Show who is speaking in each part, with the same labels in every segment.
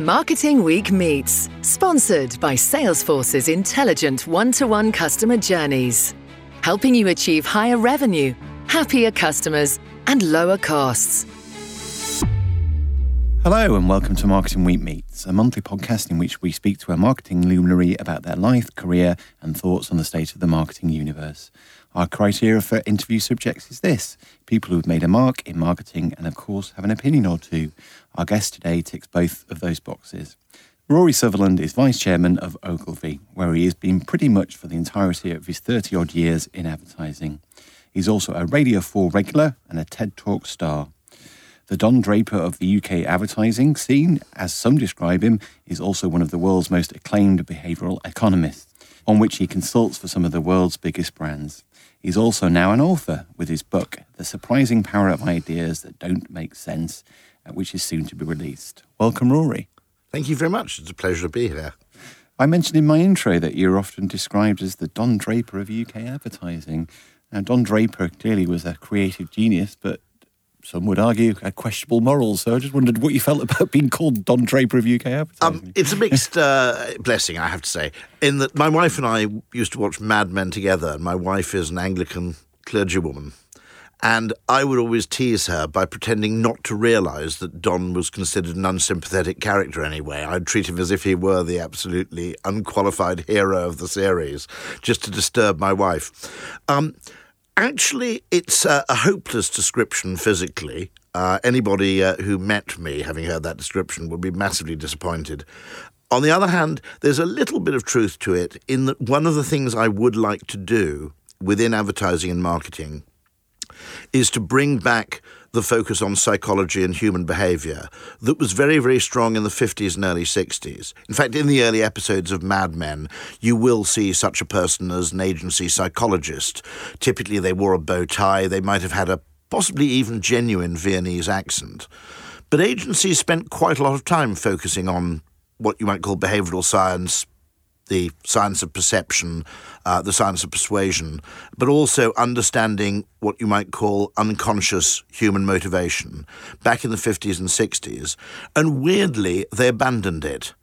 Speaker 1: Marketing Week Meets, sponsored by Salesforce's intelligent one to one customer journeys, helping you achieve higher revenue, happier customers, and lower costs.
Speaker 2: Hello, and welcome to Marketing Week Meets, a monthly podcast in which we speak to a marketing luminary about their life, career, and thoughts on the state of the marketing universe. Our criteria for interview subjects is this people who've made a mark in marketing and, of course, have an opinion or two. Our guest today ticks both of those boxes. Rory Sutherland is Vice Chairman of Ogilvy, where he has been pretty much for the entirety of his 30 odd years in advertising. He's also a Radio 4 regular and a TED Talk star. The Don Draper of the UK advertising scene, as some describe him, is also one of the world's most acclaimed behavioural economists, on which he consults for some of the world's biggest brands. He's also now an author with his book, The Surprising Power of Ideas That Don't Make Sense, which is soon to be released. Welcome, Rory.
Speaker 3: Thank you very much. It's a pleasure to be here.
Speaker 2: I mentioned in my intro that you're often described as the Don Draper of UK advertising. Now, Don Draper clearly was a creative genius, but some would argue, had questionable morals. So I just wondered what you felt about being called Don Draper of UK advertising. Um,
Speaker 3: it's a mixed uh, blessing, I have to say. In that, my wife and I used to watch Mad Men together, and my wife is an Anglican clergywoman. And I would always tease her by pretending not to realise that Don was considered an unsympathetic character anyway. I'd treat him as if he were the absolutely unqualified hero of the series, just to disturb my wife. Um, Actually, it's a, a hopeless description physically. Uh, anybody uh, who met me, having heard that description, would be massively disappointed. On the other hand, there's a little bit of truth to it in that one of the things I would like to do within advertising and marketing is to bring back the focus on psychology and human behavior that was very, very strong in the 50s and early 60s. In fact, in the early episodes of Mad Men, you will see such a person as an agency psychologist. Typically, they wore a bow tie, they might have had a possibly even genuine Viennese accent. But agencies spent quite a lot of time focusing on what you might call behavioral science, the science of perception, uh, the science of persuasion, but also understanding what you might call unconscious human motivation back in the 50s and 60s. And weirdly, they abandoned it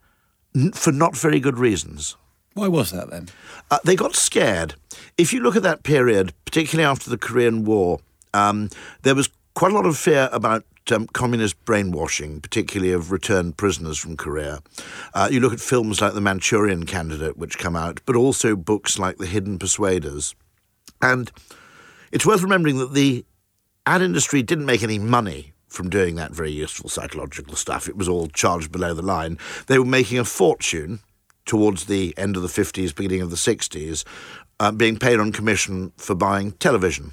Speaker 3: for not very good reasons.
Speaker 2: Why was that then?
Speaker 3: Uh, they got scared. If you look at that period, particularly after the Korean War, um, there was quite a lot of fear about um, communist brainwashing, particularly of returned prisoners from Korea. Uh, you look at films like The Manchurian Candidate, which come out, but also books like The Hidden Persuaders. And it's worth remembering that the ad industry didn't make any money from doing that very useful psychological stuff. It was all charged below the line. They were making a fortune towards the end of the 50s, beginning of the 60s, uh, being paid on commission for buying television.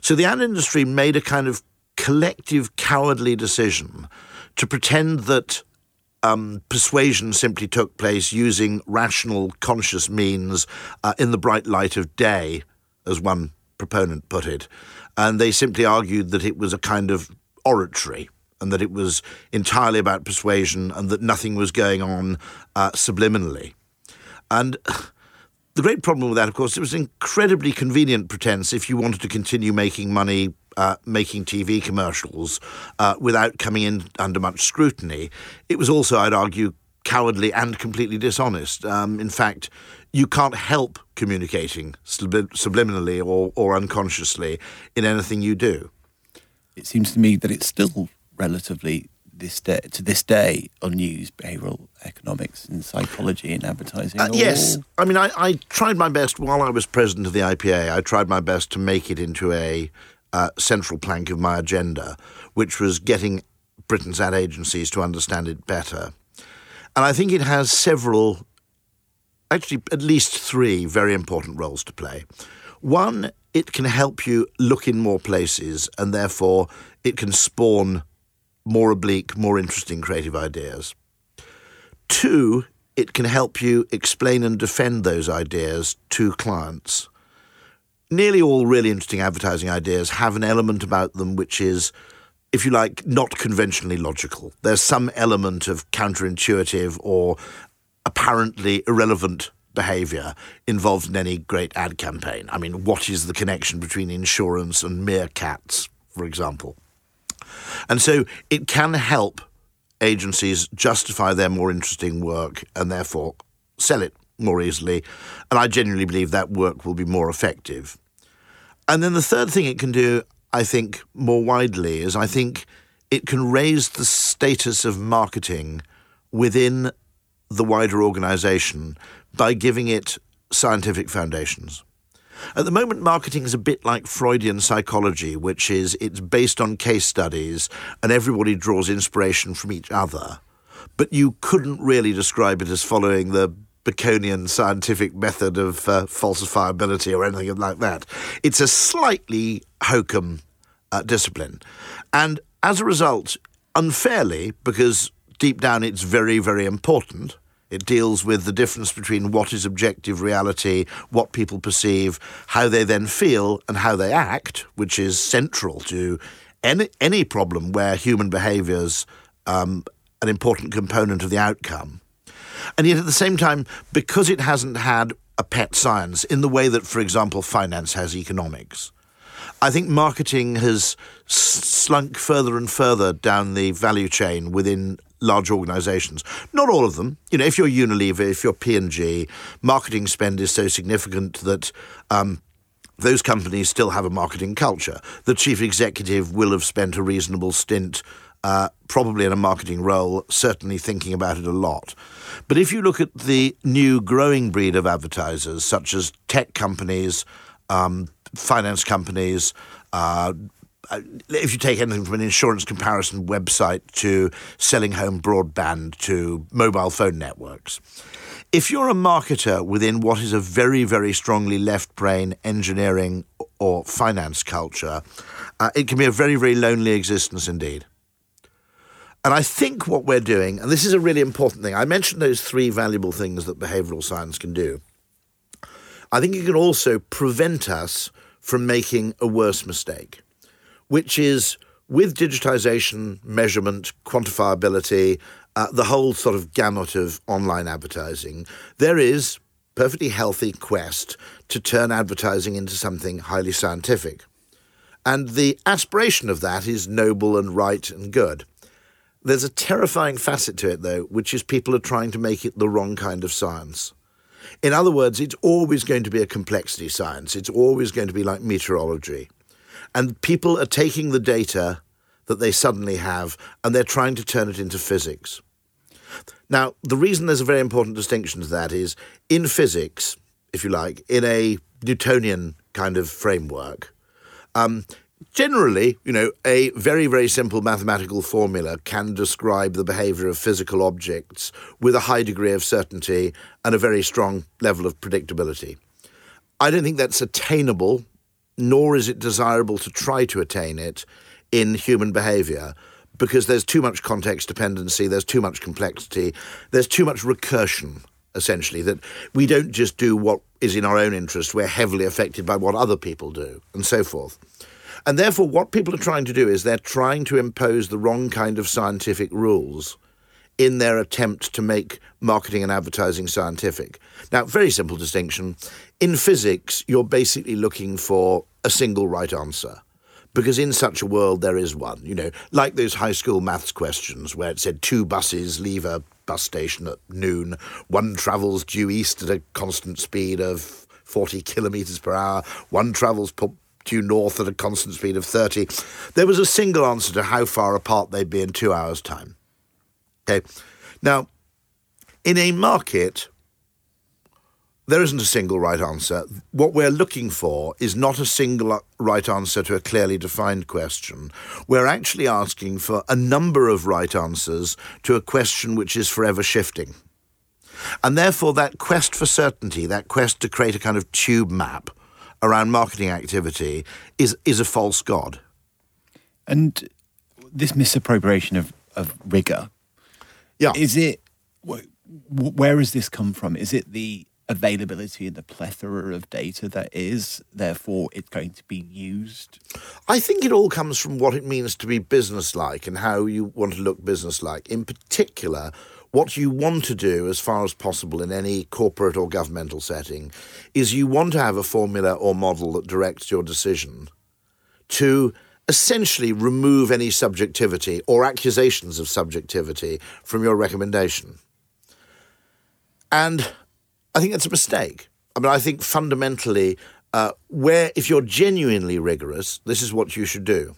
Speaker 3: So the ad industry made a kind of collective cowardly decision to pretend that um, persuasion simply took place using rational, conscious means uh, in the bright light of day, as one proponent put it. And they simply argued that it was a kind of oratory and that it was entirely about persuasion and that nothing was going on uh, subliminally. And the great problem with that, of course, it was an incredibly convenient pretense if you wanted to continue making money uh, making TV commercials uh, without coming in under much scrutiny. It was also, I'd argue, cowardly and completely dishonest. Um, in fact, you can't help communicating subliminally or, or unconsciously in anything you do.
Speaker 2: It seems to me that it's still relatively this day, to this day unused behavioural economics and psychology in advertising?
Speaker 3: Uh, yes, I mean I, I, tried my best while I was president of the IPA. I tried my best to make it into a uh, central plank of my agenda, which was getting Britain's ad agencies to understand it better. And I think it has several, actually, at least three very important roles to play. One, it can help you look in more places, and therefore it can spawn more oblique, more interesting creative ideas. Two, it can help you explain and defend those ideas to clients nearly all really interesting advertising ideas have an element about them which is, if you like, not conventionally logical. There's some element of counterintuitive or apparently irrelevant behavior involved in any great ad campaign. I mean, what is the connection between insurance and meerkats, for example? And so it can help agencies justify their more interesting work and therefore sell it more easily. And I genuinely believe that work will be more effective. And then the third thing it can do, I think, more widely is I think it can raise the status of marketing within the wider organization by giving it scientific foundations. At the moment, marketing is a bit like Freudian psychology, which is it's based on case studies and everybody draws inspiration from each other. But you couldn't really describe it as following the Baconian scientific method of uh, falsifiability or anything like that. It's a slightly hokum uh, discipline. And as a result, unfairly, because deep down it's very, very important, it deals with the difference between what is objective reality, what people perceive, how they then feel, and how they act, which is central to any, any problem where human behaviour is um, an important component of the outcome. And yet, at the same time, because it hasn't had a pet science in the way that, for example, finance has economics, I think marketing has slunk further and further down the value chain within large organisations. Not all of them. You know, if you're Unilever, if you're P&G, marketing spend is so significant that um, those companies still have a marketing culture. The chief executive will have spent a reasonable stint, uh, probably in a marketing role, certainly thinking about it a lot. But if you look at the new growing breed of advertisers, such as tech companies, um, finance companies, uh, uh, if you take anything from an insurance comparison website to selling home broadband to mobile phone networks, if you're a marketer within what is a very, very strongly left brain engineering or finance culture, uh, it can be a very, very lonely existence indeed. And I think what we're doing, and this is a really important thing, I mentioned those three valuable things that behavioral science can do. I think it can also prevent us from making a worse mistake which is with digitization, measurement, quantifiability, uh, the whole sort of gamut of online advertising, there is perfectly healthy quest to turn advertising into something highly scientific. And the aspiration of that is noble and right and good. There's a terrifying facet to it, though, which is people are trying to make it the wrong kind of science. In other words, it's always going to be a complexity science. It's always going to be like meteorology. And people are taking the data that they suddenly have and they're trying to turn it into physics. Now, the reason there's a very important distinction to that is in physics, if you like, in a Newtonian kind of framework, um, generally, you know, a very, very simple mathematical formula can describe the behavior of physical objects with a high degree of certainty and a very strong level of predictability. I don't think that's attainable nor is it desirable to try to attain it in human behavior because there's too much context dependency, there's too much complexity, there's too much recursion, essentially, that we don't just do what is in our own interest, we're heavily affected by what other people do, and so forth. And therefore, what people are trying to do is they're trying to impose the wrong kind of scientific rules in their attempt to make marketing and advertising scientific. Now, very simple distinction. In physics, you're basically looking for a single right answer. Because in such a world, there is one. You know, like those high school maths questions where it said two buses leave a bus station at noon, one travels due east at a constant speed of 40 kilometres per hour, one travels due north at a constant speed of 30. There was a single answer to how far apart they'd be in two hours' time. Okay. Now, in a market there isn't a single right answer. What we're looking for is not a single right answer to a clearly defined question. We're actually asking for a number of right answers to a question which is forever shifting. And therefore, that quest for certainty, that quest to create a kind of tube map around marketing activity, is, is a false god.
Speaker 2: And this misappropriation of, of rigor,
Speaker 3: yeah.
Speaker 2: is it, where has this come from? Is it the availability and the plethora of data that is, therefore it's going to be used?
Speaker 3: I think it all comes from what it means to be businesslike and how you want to look businesslike. In particular, what you want to do as far as possible in any corporate or governmental setting is you want to have a formula or model that directs your decision to essentially remove any subjectivity or accusations of subjectivity from your recommendation. And I think that's a mistake. I mean, I think fundamentally, uh, where if you're genuinely rigorous, this is what you should do.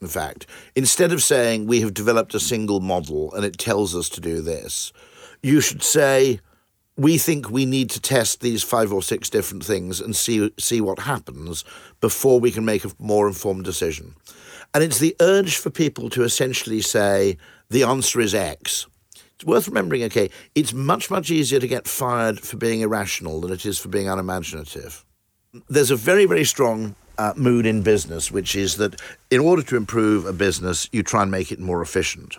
Speaker 3: In fact, instead of saying we have developed a single model and it tells us to do this, you should say we think we need to test these five or six different things and see see what happens before we can make a more informed decision. And it's the urge for people to essentially say the answer is X. It's worth remembering, okay, it's much, much easier to get fired for being irrational than it is for being unimaginative. There's a very, very strong uh, mood in business, which is that in order to improve a business, you try and make it more efficient.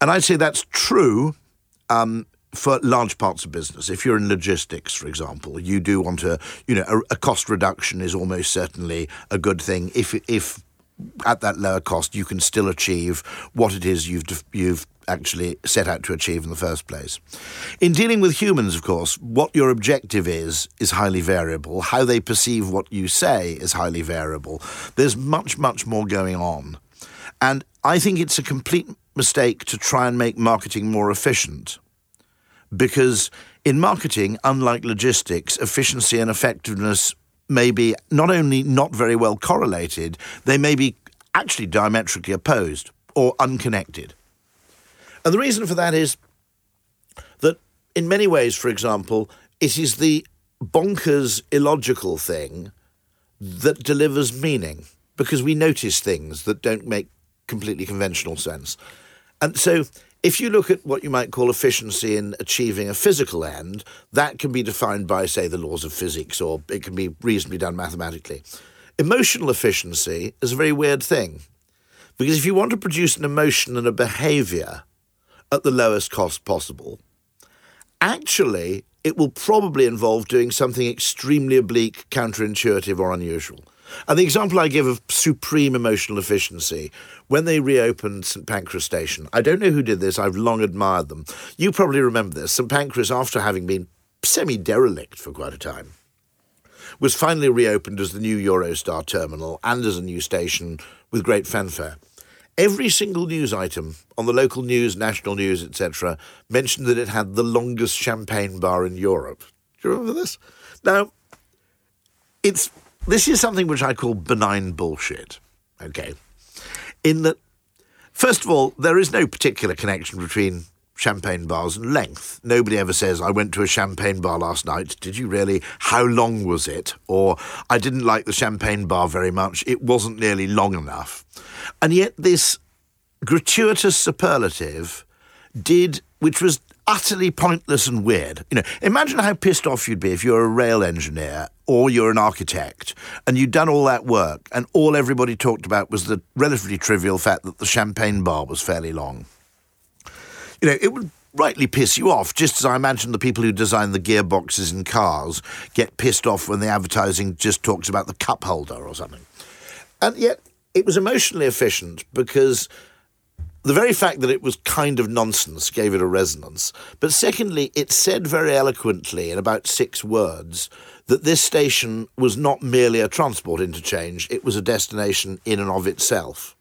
Speaker 3: And I'd say that's true um, for large parts of business. If you're in logistics, for example, you do want to, you know, a, a cost reduction is almost certainly a good thing. If if at that lower cost you can still achieve what it is you've you've actually set out to achieve in the first place. In dealing with humans, of course, what your objective is is highly variable. How they perceive what you say is highly variable. There's much much more going on. And I think it's a complete mistake to try and make marketing more efficient because in marketing, unlike logistics, efficiency and effectiveness may be not only not very well correlated, they may be actually diametrically opposed or unconnected. And the reason for that is that, in many ways, for example, it is the bonkers, illogical thing that delivers meaning because we notice things that don't make completely conventional sense. And so if you look at what you might call efficiency in achieving a physical end, that can be defined by, say, the laws of physics, or it can be reasonably done mathematically. Emotional efficiency is a very weird thing. Because if you want to produce an emotion and a behavior at the lowest cost possible, actually, it will probably involve doing something extremely oblique, counterintuitive, or unusual. And the example I give of supreme emotional efficiency, when they reopened St Pancras Station, I don't know who did this, I've long admired them. You probably remember this. St Pancras, after having been semi derelict for quite a time, was finally reopened as the new Eurostar terminal and as a new station with great fanfare. Every single news item on the local news, national news, etc., mentioned that it had the longest champagne bar in Europe. Do you remember this? Now, it's this is something which I call benign bullshit. Okay. In that, first of all, there is no particular connection between champagne bars and length. Nobody ever says, I went to a champagne bar last night. Did you really? How long was it? Or, I didn't like the champagne bar very much. It wasn't nearly long enough. And yet, this gratuitous superlative did, which was utterly pointless and weird. You know, imagine how pissed off you'd be if you're a rail engineer or you're an architect and you'd done all that work and all everybody talked about was the relatively trivial fact that the champagne bar was fairly long. You know, it would rightly piss you off, just as I imagine the people who design the gearboxes in cars get pissed off when the advertising just talks about the cup holder or something. And yet, it was emotionally efficient because the very fact that it was kind of nonsense gave it a resonance. But secondly, it said very eloquently in about six words that this station was not merely a transport interchange, it was a destination in and of itself.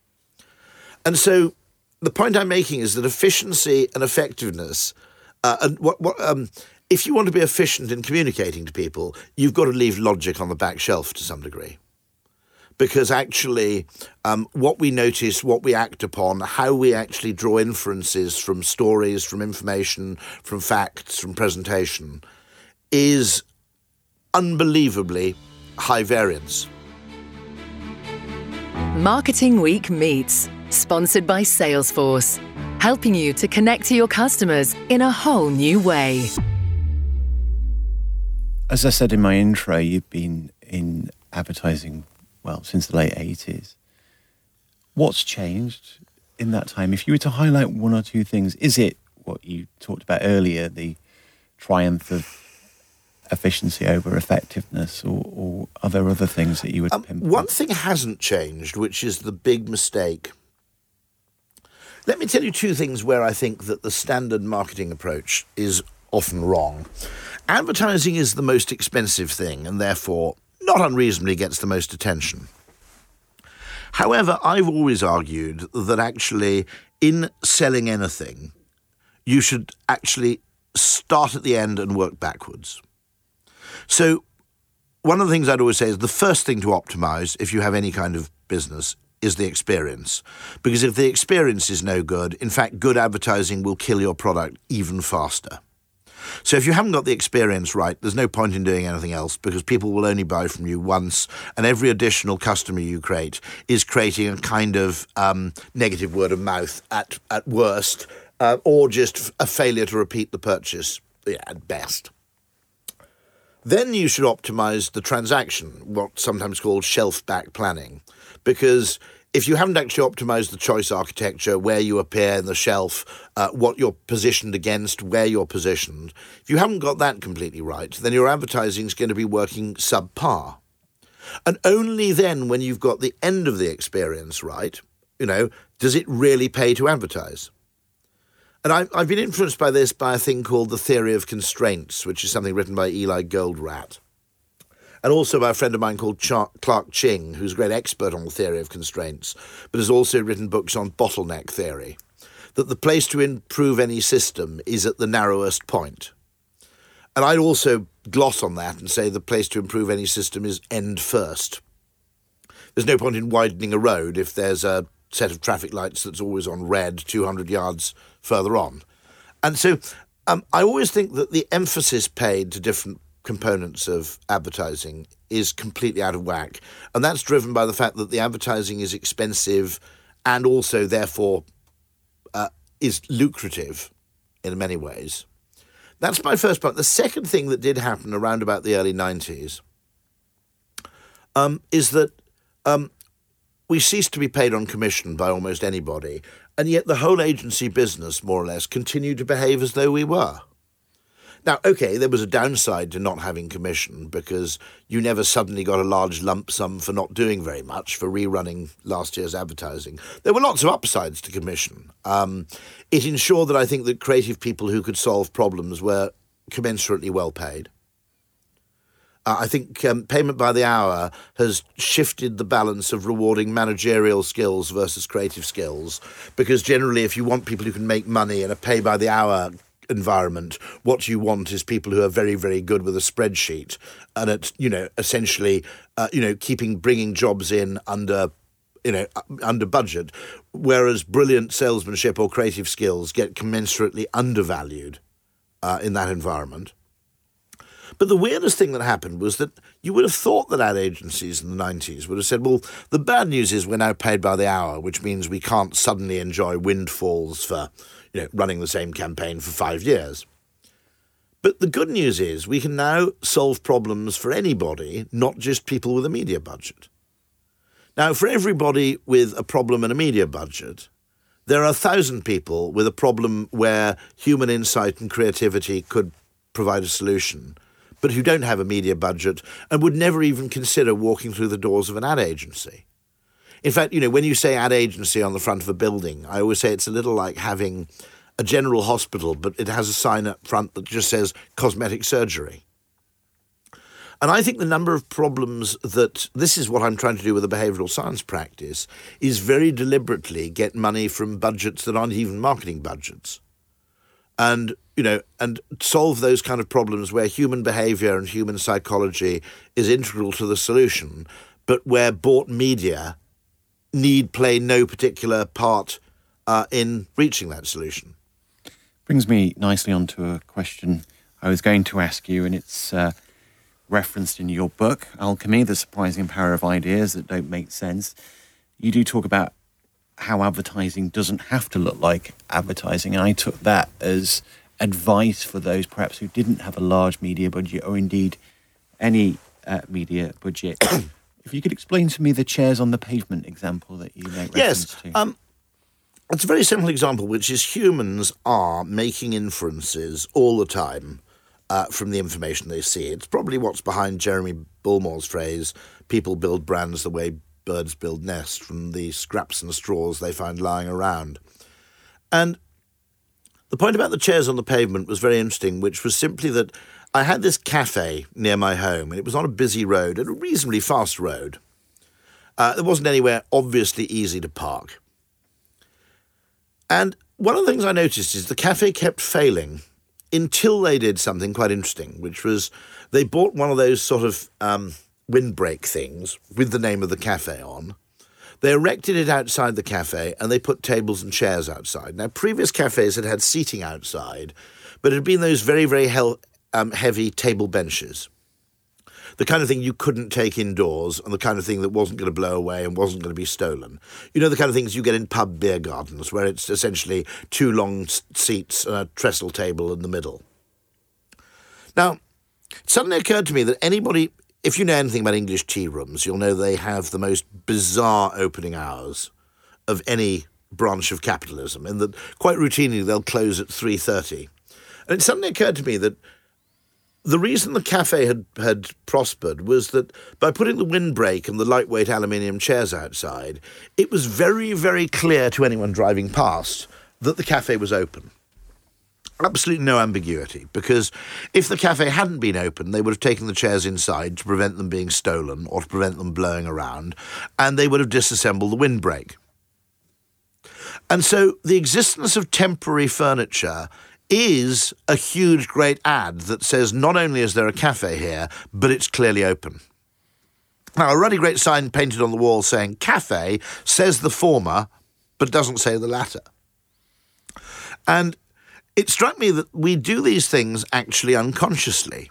Speaker 3: And so the point I'm making is that efficiency and effectiveness, uh, and what, what, um, if you want to be efficient in communicating to people, you've got to leave logic on the back shelf to some degree because actually, um, what we notice, what we act upon, how we actually draw inferences from stories, from information, from facts, from presentation, is unbelievably high variance.
Speaker 1: Marketing Week Meets, sponsored by Salesforce, helping you to connect to your customers in a whole new way.
Speaker 2: As I said in my intro, you've been in advertising well, since the late 80s. What's changed in that time? If you were to highlight one or two things, is it what you talked about earlier, the triumph of efficiency over effectiveness, or, or are there other things that you would um,
Speaker 3: One thing hasn't changed, which is the big mistake. Let me tell you two things where I think that the standard marketing approach is often wrong. Advertising is the most expensive thing, and therefore not unreasonably gets the most attention. However, I've always argued that actually, in selling anything, you should actually start at the end and work backwards. So, one of the things I'd always say is the first thing to optimize if you have any kind of business is the experience. Because if the experience is no good, in fact, good advertising will kill your product even faster. So if you haven't got the experience right, there's no point in doing anything else because people will only buy from you once, and every additional customer you create is creating a kind of um, negative word of mouth at at worst, uh, or just a failure to repeat the purchase yeah, at best. Then you should optimize the transaction, what's sometimes called shelf back planning, because if you haven't actually optimized the choice architecture, where you appear in the shelf, uh, what you're positioned against, where you're positioned, if you haven't got that completely right, then your advertising is going to be working subpar. And only then, when you've got the end of the experience right, you know, does it really pay to advertise. And I, I've been influenced by this by a thing called the theory of constraints, which is something written by Eli Goldratt and also by a friend of mine called Clarke Ching, who's a great expert on the theory of constraints, but has also written books on bottleneck theory, that the place to improve any system is at the narrowest point. And I'd also gloss on that and say the place to improve any system is end first. There's no point in widening a road if there's a set of traffic lights that's always on red 200 yards further on. And so um, I always think that the emphasis paid to different components of advertising is completely out of whack. And that's driven by the fact that the advertising is expensive and also, therefore, uh, is lucrative in many ways. That's my first point. The second thing that did happen around about the early 90s um, is that um, we ceased to be paid on commission by almost anybody, and yet the whole agency business, more or less, continued to behave as though we were. Now, okay, there was a downside to not having commission because you never suddenly got a large lump sum for not doing very much for rerunning last year's advertising. There were lots of upsides to commission. Um, it ensured that I think that creative people who could solve problems were commensurately well paid. Uh, I think um, payment by the hour has shifted the balance of rewarding managerial skills versus creative skills because generally, if you want people who can make money in a pay by the hour environment, what you want is people who are very, very good with a spreadsheet and at, you know, essentially, uh, you know, keeping, bringing jobs in under you know, under budget, whereas brilliant salesmanship or creative skills get commensurately undervalued uh, in that environment. But the weirdest thing that happened was that you would have thought that ad agencies in the 90s would have said, well, the bad news is we're now paid by the hour, which means we can't suddenly enjoy windfalls for you know, running the same campaign for five years. But the good news is we can now solve problems for anybody, not just people with a media budget. Now, for everybody with a problem and a media budget, there are a thousand people with a problem where human insight and creativity could provide a solution, but who don't have a media budget and would never even consider walking through the doors of an ad agency. In fact, you know, when you say ad agency on the front of a building, I always say it's a little like having a general hospital, but it has a sign up front that just says cosmetic surgery. And I think the number of problems that this is what I'm trying to do with a behavioral science practice is very deliberately get money from budgets that aren't even marketing budgets. And, you know, and solve those kind of problems where human behavior and human psychology is integral to the solution, but where bought media need play no particular part uh, in reaching that solution.
Speaker 2: Brings me nicely onto a question I was going to ask you, and it's uh, referenced in your book, Alchemy The Surprising Power of Ideas That Don't Make Sense. You do talk about how advertising doesn't have to look like advertising, and I took that as advice for those perhaps who didn't have a large media budget or indeed any uh, media budget. If you could explain to me the chairs on the pavement example that you make
Speaker 3: yes,
Speaker 2: to. Um,
Speaker 3: it's a very simple example, which is humans are making inferences all the time uh, from the information they see. It's probably what's behind Jeremy Bullmore's phrase people build brands the way birds build nests from the scraps and straws they find lying around. And the point about the chairs on the pavement was very interesting, which was simply that I had this cafe near my home, and it was on a busy road, and a reasonably fast road. Uh, there wasn't anywhere obviously easy to park. And one of the things I noticed is the cafe kept failing until they did something quite interesting, which was they bought one of those sort of um, windbreak things with the name of the cafe on. They erected it outside the cafe and they put tables and chairs outside. Now, previous cafes had had seating outside, but it had been those very, very hel- um, heavy table benches. The kind of thing you couldn't take indoors and the kind of thing that wasn't going to blow away and wasn't going to be stolen. You know, the kind of things you get in pub beer gardens where it's essentially two long seats and a trestle table in the middle. Now, it suddenly occurred to me that anybody, if you know anything about English tea rooms, you'll know they have the most bizarre opening hours of any branch of capitalism, in that quite routinely they'll close at 3.30. And it suddenly occurred to me that the reason the cafe had, had prospered was that by putting the windbreak and the lightweight aluminium chairs outside, it was very, very clear to anyone driving past that the cafe was open. Absolutely no ambiguity, because if the cafe hadn't been open, they would have taken the chairs inside to prevent them being stolen or to prevent them blowing around, and they would have disassembled the windbreak. And so the existence of temporary furniture is a huge, great ad that says not only is there a cafe here, but it's clearly open. Now, a really great sign painted on the wall saying cafe says the former, but doesn't say the latter. And it struck me that we do these things actually unconsciously.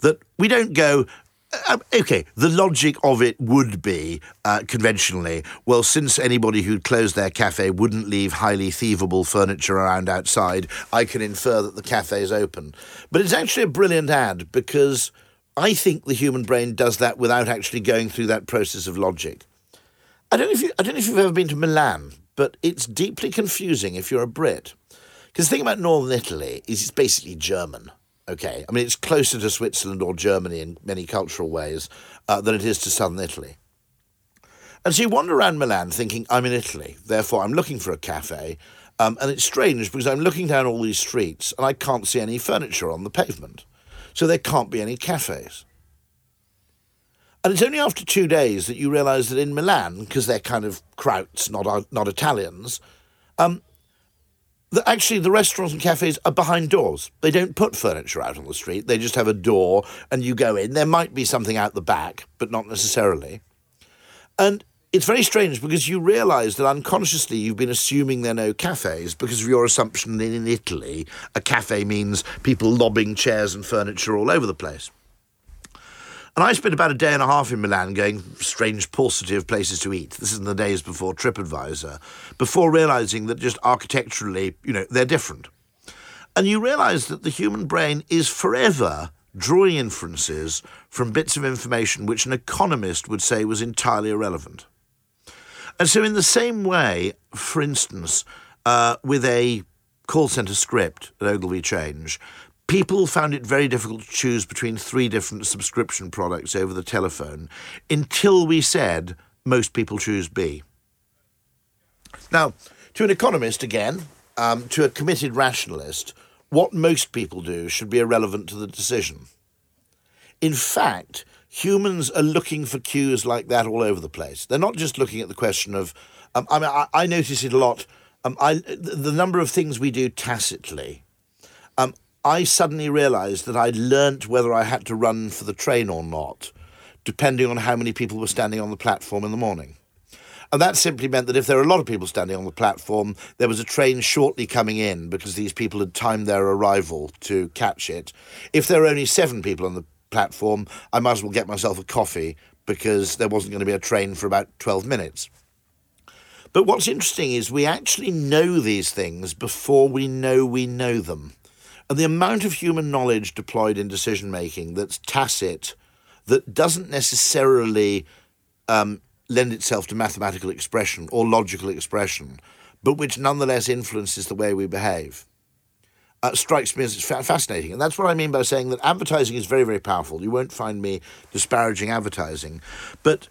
Speaker 3: That we don't go, uh, okay, the logic of it would be uh, conventionally, well, since anybody who'd closed their cafe wouldn't leave highly thievable furniture around outside, I can infer that the cafe is open. But it's actually a brilliant ad because I think the human brain does that without actually going through that process of logic. I don't know if you, I don't know if you've ever been to Milan, but it's deeply confusing if you're a Brit. Because the thing about northern Italy is it's basically German. Okay, I mean, it's closer to Switzerland or Germany in many cultural ways uh, than it is to southern Italy. And so you wander around Milan thinking, I'm in Italy, therefore I'm looking for a cafe. Um, and it's strange because I'm looking down all these streets and I can't see any furniture on the pavement. So there can't be any cafes. And it's only after two days that you realise that in Milan, because they're kind of Krauts, not, not Italians, um, the, actually the restaurants and cafes are behind doors. They don't put furniture out on the street. They just have a door and you go in. There might be something out the back, but not necessarily. And it's very strange because you realise that unconsciously you've been assuming there are no cafes because of your assumption that in Italy a cafe means people lobbing chairs and furniture all over the place. And I spent about a day and a half in Milan going strange paucity of places to eat. This is in the days before TripAdvisor, before realizing that just architecturally, you know, they're different. And you realize that the human brain is forever drawing inferences from bits of information which an economist would say was entirely irrelevant. And so, in the same way, for instance, uh, with a call centre script at Ogilvy Change, people found it very difficult to choose between three different subscription products over the telephone until we said most people choose B. Now, to an economist, again, um, to a committed rationalist, what most people do should be irrelevant to the decision. In fact, humans are looking for cues like that all over the place. They're not just looking at the question of, um, I mean, I, I, notice it a lot. Um, I, the number of things we do tacitly. I suddenly realised that I'd learnt whether I had to run for the train or not, depending on how many people were standing on the platform in the morning. And that simply meant that if there were a lot of people standing on the platform, there was a train shortly coming in because these people had timed their arrival to catch it. If there were only seven people on the platform, I might as well get myself a coffee because there wasn't going to be a train for about 12 minutes. But what's interesting is we actually know these things before we know we know them. And the amount of human knowledge deployed in decision making that's tacit, that doesn't necessarily um, lend itself to mathematical expression or logical expression, but which nonetheless influences the way we behave, uh, strikes me as fascinating. And that's what I mean by saying that advertising is very, very powerful. You won't find me disparaging advertising, but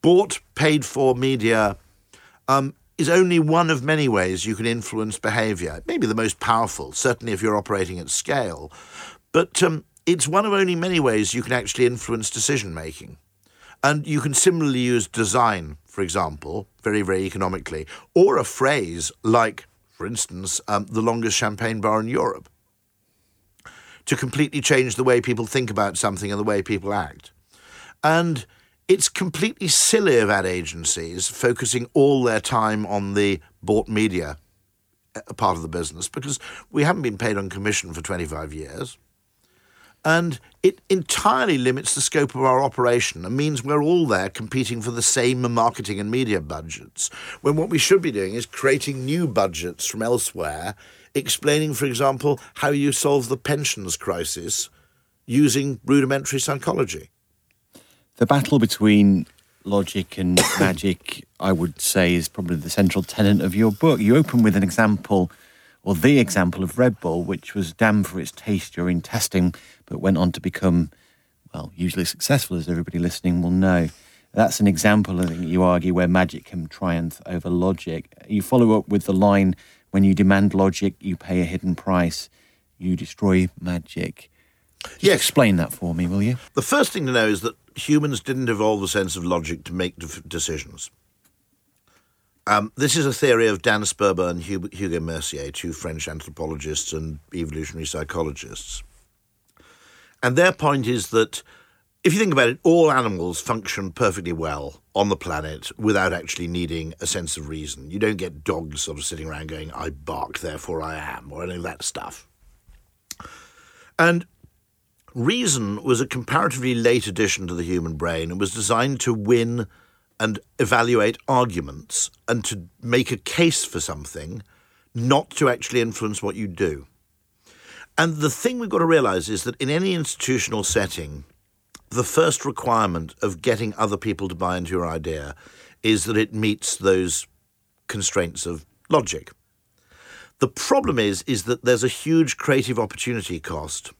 Speaker 3: bought, paid for media um, is only one of many ways you can influence behaviour. Maybe the most powerful, certainly if you're operating at scale. But um, it's one of only many ways you can actually influence decision making. And you can similarly use design, for example, very, very economically, or a phrase like, for instance, um, the longest champagne bar in Europe, to completely change the way people think about something and the way people act. And it's completely silly of ad agencies focusing all their time on the bought media part of the business because we haven't been paid on commission for 25 years. And it entirely limits the scope of our operation and means we're all there competing for the same marketing and media budgets, when what we should be doing is creating new budgets from elsewhere, explaining, for example, how you solve the pensions crisis using rudimentary psychology.
Speaker 2: The battle between logic and magic, I would say, is probably the central tenet of your book. You open with an example, or the example of Red Bull, which was damned for its taste during testing, but went on to become, well, usually successful, as everybody listening will know. That's an example, I think, you argue, where magic can triumph over logic. You follow up with the line when you demand logic, you pay a hidden price, you destroy magic. Just yes. explain that for me, will you?
Speaker 3: The first thing to know is that humans didn't evolve a sense of logic to make decisions. Um, this is a theory of Dan Sperber and Hugo Mercier, two French anthropologists and evolutionary psychologists. And their point is that if you think about it, all animals function perfectly well on the planet without actually needing a sense of reason. You don't get dogs sort of sitting around going, I bark, therefore I am, or any of that stuff. And Reason was a comparatively late addition to the human brain and was designed to win and evaluate arguments and to make a case for something, not to actually influence what you do. And the thing we've got to realize is that in any institutional setting, the first requirement of getting other people to buy into your idea is that it meets those constraints of logic. The problem is is that there's a huge creative opportunity cost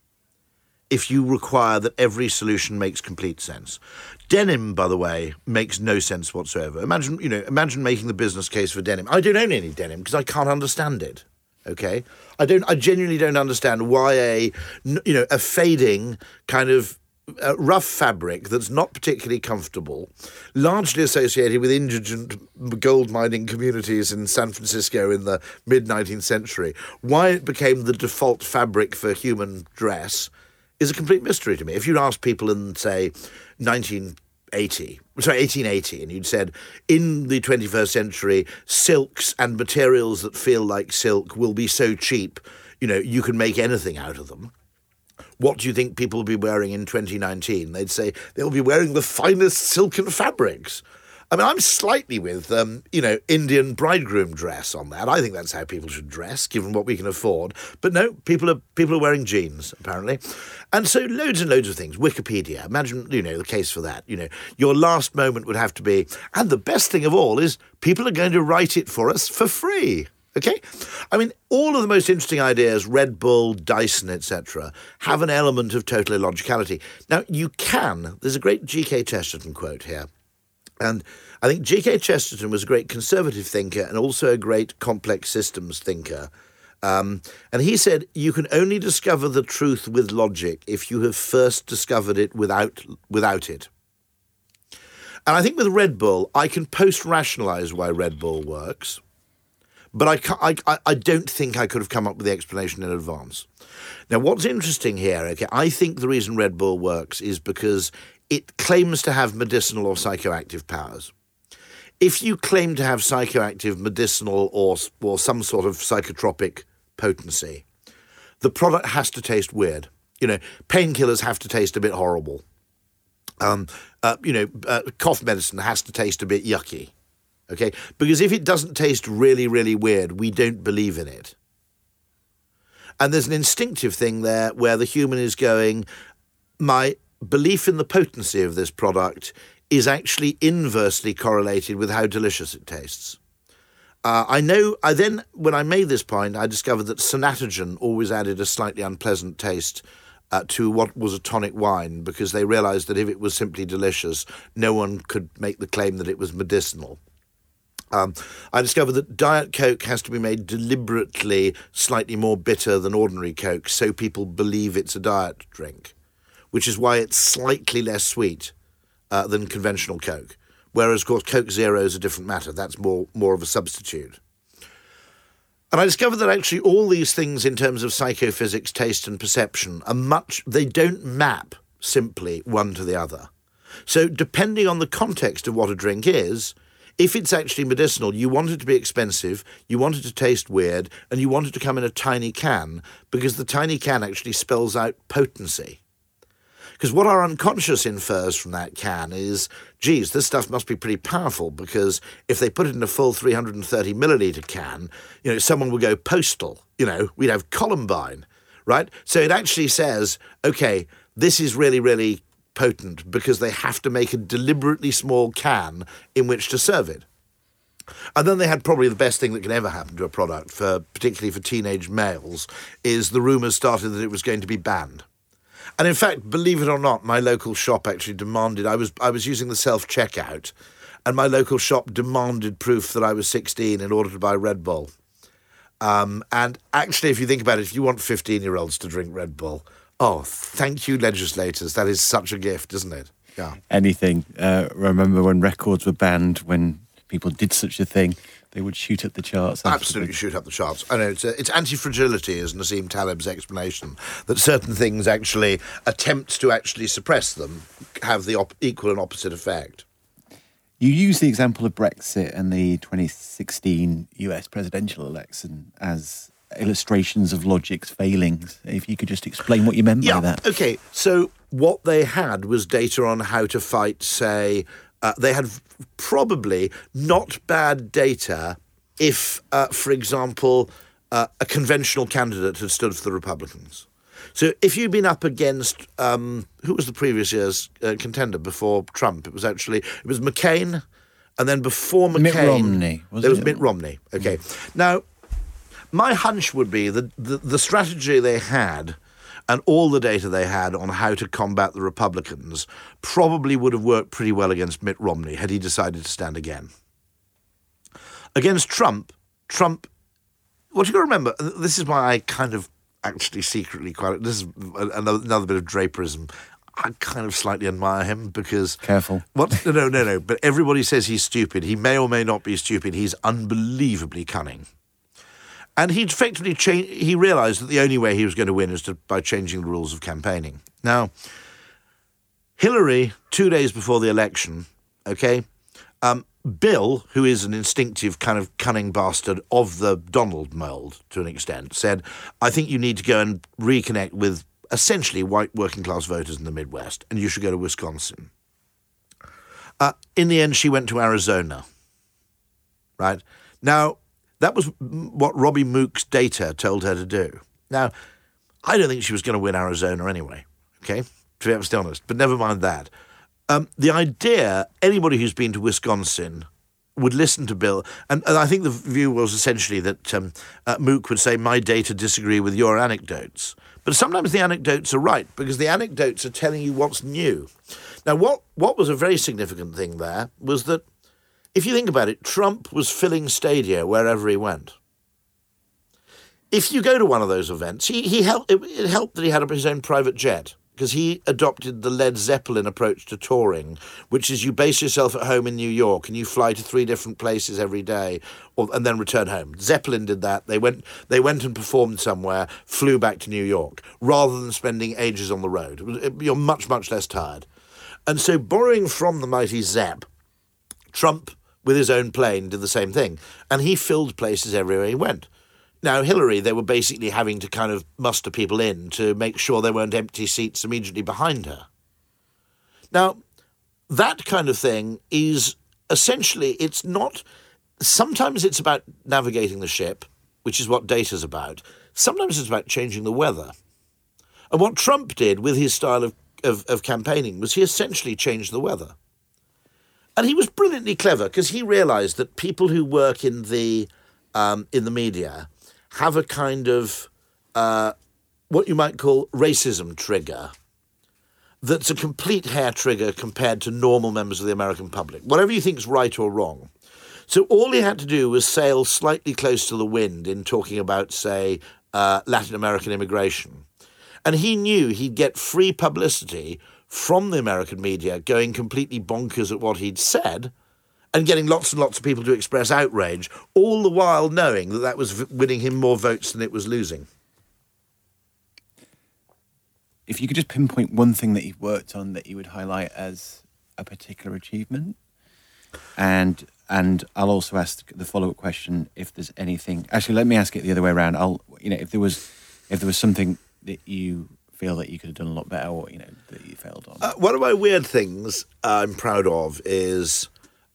Speaker 3: if you require that every solution makes complete sense. Denim, by the way, makes no sense whatsoever. Imagine, you know, imagine making the business case for denim. I don't own any denim because I can't understand it. Okay, I don't. I genuinely don't understand why a, you know, a fading kind of uh, rough fabric that's not particularly comfortable, largely associated with indigent gold mining communities in San Francisco in the mid 19th century, why it became the default fabric for human dress is a complete mystery to me. If you'd asked people in, say, 1980, sorry, 1880, and you'd said, in the 21st century, silks and materials that feel like silk will be so cheap, you know, you can make anything out of them. What do you think people will be wearing in 2019? They'd say they'll be wearing the finest silken fabrics. I mean, I'm slightly with, um, you know, Indian bridegroom dress on that. I think that's how people should dress, given what we can afford. But no, people are people are wearing jeans apparently, and so loads and loads of things. Wikipedia. Imagine, you know, the case for that. You know, your last moment would have to be, and the best thing of all is people are going to write it for us for free. Okay? I mean, all of the most interesting ideas, Red Bull, Dyson, etc., have an element of total illogicality. Now, you can, there's a great G.K. Chesterton quote here. And I think G.K. Chesterton was a great conservative thinker and also a great complex systems thinker. Um, and he said, You can only discover the truth with logic if you have first discovered it without, without it. And I think with Red Bull, I can post rationalize why Red Bull works, but I, I, I don't think I could have come up with the explanation in advance. Now, what's interesting here, okay, I think the reason Red Bull works is because it claims to have medicinal or psychoactive powers. If you claim to have psychoactive, medicinal, or, or some sort of psychotropic potency, the product has to taste weird. You know, painkillers have to taste a bit horrible. Um, uh, you know, uh, cough medicine has to taste a bit yucky. Okay? Because if it doesn't taste really, really weird, we don't believe in it. And there's an instinctive thing there where the human is going, my belief in the potency of this product is actually inversely correlated with how delicious it tastes. Uh, I know, I then, when I made this point, I discovered that Sanatogen always added a slightly unpleasant taste uh, to what was a tonic wine because they realized that if it was simply delicious, no one could make the claim that it was medicinal. Um, I discovered that Diet Coke has to be made deliberately slightly more bitter than ordinary Coke so people believe it's a diet drink which is why it's slightly less sweet uh, than conventional Coke. Whereas, of course, Coke Zero is a different matter. That's more, more of a substitute. And I discovered that actually all these things in terms of psychophysics, taste, and perception are much, they don't map simply one to the other. So, depending on the context of what a drink is, if it's actually medicinal, you want it to be expensive, you want it to taste weird, and you want it to come in a tiny can because the tiny can actually spells out potency. Because what our unconscious infers from that can is, geez, this stuff must be pretty powerful because if they put it in a full 330 milliliter can, you know, someone would go postal. You know, we'd have Columbine, right? So it actually says, okay, this is really, really potent because they have to make a deliberately small can in which to serve it. And then they had probably the best thing that can ever happen to a product, for particularly for teenage males, is the rumours started that it was going to be banned. And in fact, believe it or not, my local shop actually demanded I was I was using the self checkout, and my local shop demanded proof that I was 16 in order to buy Red Bull. Um, and actually, if you think about it, if you want 15 year olds to drink Red Bull, oh, thank you, legislators. That is such a gift, isn't it? Yeah.
Speaker 2: Anything. Uh, remember when records were banned, when people did such a thing, they would shoot up the charts.
Speaker 3: Absolutely shoot up the charts. I know it's, uh, it's anti fragility, is Nassim Taleb's explanation that certain things actually attempts to actually suppress them have the op- equal and opposite effect.
Speaker 2: You use the example of Brexit and the 2016 US presidential election as illustrations of logic's failings. If you could just explain what you meant
Speaker 3: yeah,
Speaker 2: by that.
Speaker 3: Okay, so what they had was data on how to fight, say, uh, they had probably not bad data if, uh, for example, uh, a conventional candidate had stood for the Republicans. So if you'd been up against um, who was the previous year's uh, contender before Trump, it was actually it was McCain, and then before McCain,
Speaker 2: Mitt Romney. Was
Speaker 3: there was
Speaker 2: it?
Speaker 3: Mitt Romney. Okay, now my hunch would be that the, the strategy they had and all the data they had on how to combat the Republicans probably would have worked pretty well against Mitt Romney had he decided to stand again. Against Trump, Trump, what you got to remember, this is why I kind of actually secretly quite, this is another, another bit of draperism. I kind of slightly admire him because.
Speaker 2: Careful.
Speaker 3: What? No, no, no, no. But everybody says he's stupid. He may or may not be stupid. He's unbelievably cunning. And he effectively changed, he realised that the only way he was going to win is to, by changing the rules of campaigning. Now, Hillary, two days before the election, okay, um, Bill, who is an instinctive kind of cunning bastard of the Donald mould to an extent, said, I think you need to go and reconnect with essentially white working class voters in the Midwest, and you should go to Wisconsin. Uh, in the end, she went to Arizona. Right? Now, that was what Robby Mook's data told her to do. Now, I don't think she was going to win Arizona anyway, okay, to be absolutely honest, but never mind that. Um, the idea, anybody who's been to Wisconsin would listen to Bill, and, and I think the view was essentially that um, uh, Mook would say, My data disagree with your anecdotes. But sometimes the anecdotes are right because the anecdotes are telling you what's new. Now, what, what was a very significant thing there was that if you think about it, Trump was filling stadia wherever he went. If you go to one of those events, he, he helped, it, helped that he had his own private jet because he adopted the Led Zeppelin approach to touring, which is you base yourself at home in New York and you fly to three different places every day, or, and then return home. Zeppelin did that. They went, they went and performed somewhere, flew back to New York, rather than spending ages on the road. You're much, much less tired. And so, borrowing from the mighty Zepp, Trump, with his own plane, did the same thing, and he filled places everywhere he went. Now, Hillary, they were basically having to kind of muster people in to make sure there weren't empty seats immediately behind her. Now, that kind of thing is essentially, it's not, sometimes it's about navigating the ship, which is what data's about. Sometimes it's about changing the weather. And what Trump did with his style of, of, of campaigning was he essentially changed the weather. And he was brilliantly clever because he realized that people who work in the, um, in the media, have a kind of uh, what you might call racism trigger that's a complete hair trigger compared to normal members of the American public, whatever you think is right or wrong. So all he had to do was sail slightly close to the wind in talking about, say, uh, Latin American immigration. And he knew he'd get free publicity from the American media going completely bonkers at what he'd said and getting lots and lots of people to express outrage, all the while knowing that that was winning him more votes than it was losing.
Speaker 2: If you could just pinpoint one thing that you've worked on that you would highlight as a particular achievement, and and I'll also ask the follow up question if there's anything. Actually, let me ask it the other way around. I'll you know if there was if there was something that you feel that you could have done a lot better, or you know that you failed on.
Speaker 3: Uh, one of my weird things I'm proud of is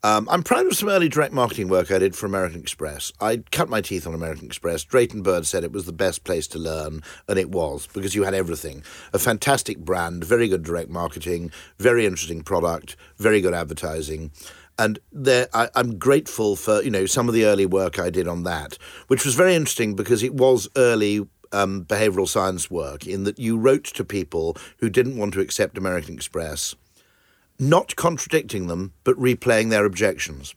Speaker 3: um, I'm proud of some early direct marketing work I did for American Express. I cut my teeth on American Express. Drayton Bird said it was the best place to learn, and it was because you had everything a fantastic brand, very good direct marketing, very interesting product, very good advertising. And there, I, I'm grateful for you know some of the early work I did on that, which was very interesting because it was early um, behavioral science work in that you wrote to people who didn't want to accept American Express not contradicting them, but replaying their objections.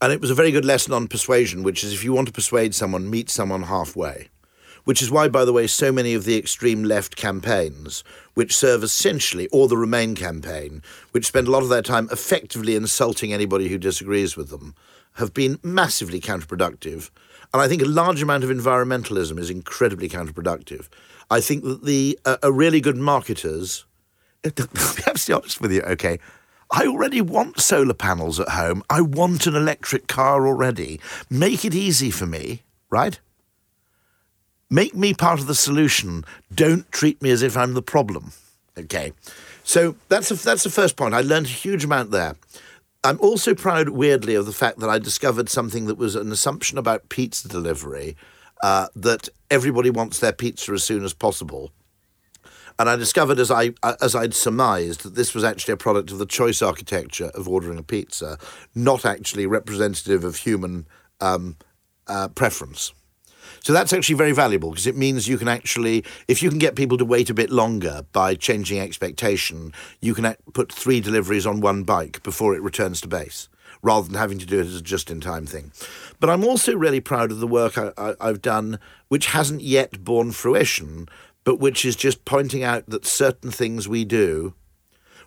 Speaker 3: And it was a very good lesson on persuasion, which is if you want to persuade someone, meet someone halfway. Which is why, by the way, so many of the extreme left campaigns, which serve essentially, or the Remain campaign, which spend a lot of their time effectively insulting anybody who disagrees with them, have been massively counterproductive. And I think a large amount of environmentalism is incredibly counterproductive. I think that the uh, really good marketers I'll be absolutely honest with you, okay? I already want solar panels at home. I want an electric car already. Make it easy for me, right? Make me part of the solution. Don't treat me as if I'm the problem. Okay. So that's a, that's the first point. I learned a huge amount there. I'm also proud, weirdly, of the fact that I discovered something that was an assumption about pizza delivery uh, that everybody wants their pizza as soon as possible. And I discovered, as I as I'd surmised, that this was actually a product of the choice architecture of ordering a pizza, not actually representative of human um, uh, preference. So that's actually very valuable because it means you can actually, if you can get people to wait a bit longer by changing expectation, you can put three deliveries on one bike before it returns to base rather than having to do it as a just in time thing. But I'm also really proud of the work I, have done, which hasn't yet borne fruition, but which is just pointing out that certain things we do,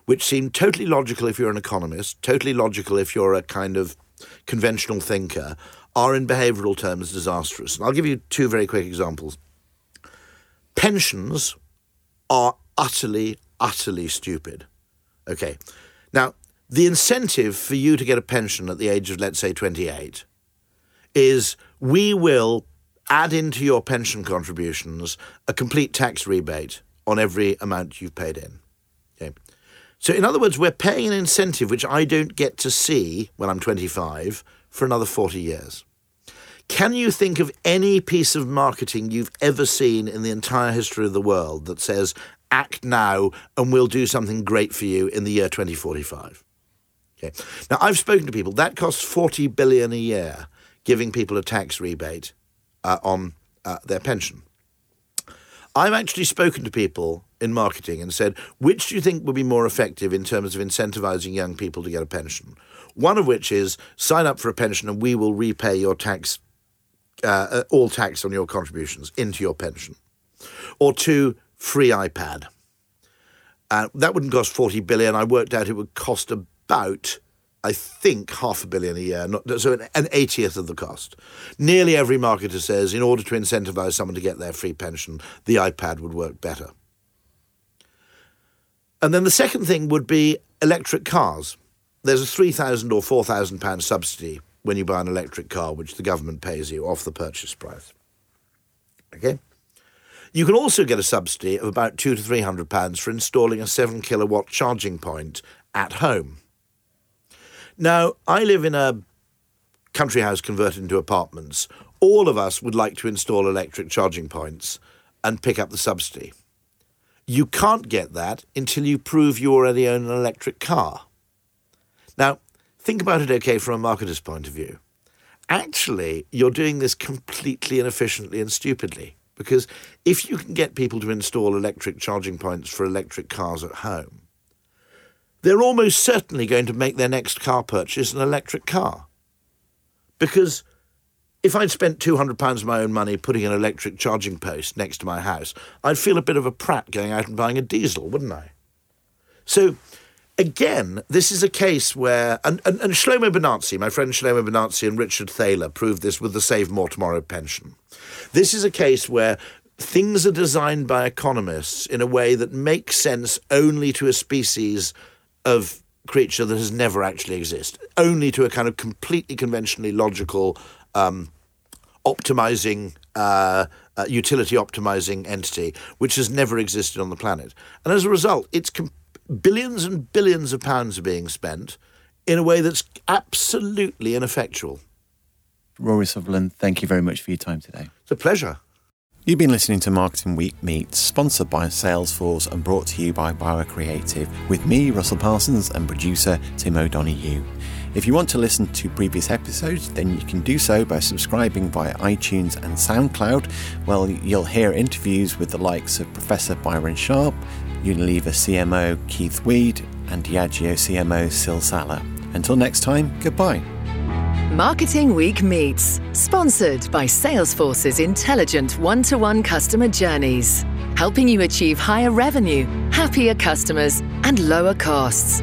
Speaker 3: which seem totally logical if you're an economist, totally logical if you're a kind of conventional thinker, are in behavioural terms disastrous. And I'll give you two very quick examples. Pensions are utterly, utterly stupid. Okay. Now, the incentive for you to get a pension at the age of, let's say, 28 is we will add into your pension contributions a complete tax rebate on every amount you've paid in. Okay. So, in other words, we're paying an incentive which I don't get to see when I'm 25 for another 40 years. Can you think of any piece of marketing you've ever seen in the entire history of the world that says, act now and we'll do something great for you in the year 2045? Okay. Now, I've spoken to people, that costs 40 billion a year, giving people a tax rebate uh, on uh, their pension. I've actually spoken to people in marketing and said, which do you think would be more effective in terms of incentivizing young people to get a pension? One of which is sign up for a pension and we will repay your tax, uh, uh all tax on your contributions into your pension. Or two, free iPad. Uh, that wouldn't cost 40 billion. I worked out it would cost about I think, half a billion a year, not, so an, an 80th of the cost. Nearly every marketer says in order to incentivize someone to get their free pension, the iPad would work better. And then the second thing would be electric cars. There's a £3,000 or £4,000 subsidy when you buy an electric car, which the government pays you off the purchase price. Okay? You can also get a subsidy of about two to three hundred pounds for installing a seven kilowatt charging point at home. Now, I live in a country house converted into apartments. All of us would like to install electric charging points and pick up the subsidy. You can't get that until you prove you already own an electric car. Now, think about it okay from a marketer's point of view. Actually, you're doing this completely inefficiently and stupidly because if you can get people to install electric charging points for electric cars at home, they're almost certainly going to make their next car purchase an electric car. Because if I'd spent £200 of my own money putting an electric charging post next to my house, I'd feel a bit of a prat going out and buying a diesel, wouldn't I? So again, this is a case where, and, and, and Shlomo Benartzi, my friend Shlomo Benartzi and Richard Thaler proved this with the Save More Tomorrow pension. This is a case where things are designed by economists in a way that makes sense only to a species of creature that has never actually existed, only to a kind of completely conventionally logical, um, optimizing, uh, uh, utility optimizing entity, which has never existed on the planet. And as a result, it's com- billions and billions of pounds are being spent in a way that's absolutely ineffectual.
Speaker 2: Rory Sutherland, thank you very much for your time today.
Speaker 3: It's a pleasure.
Speaker 2: You've been listening to Marketing Week Meets, sponsored by Salesforce and brought to you by Bauer Creative, with me, Russell Parsons, and producer Tim O'Donoghue. If you want to listen to previous episodes, then you can do so by subscribing via iTunes and SoundCloud. Well, you'll hear interviews with the likes of Professor Byron Sharp, Unilever CMO Keith Weed, and Diageo CMO Syl Saller. Until next time, goodbye.
Speaker 1: Marketing Week Meets, sponsored by Salesforce's intelligent one to one customer journeys, helping you achieve higher revenue, happier customers, and lower costs.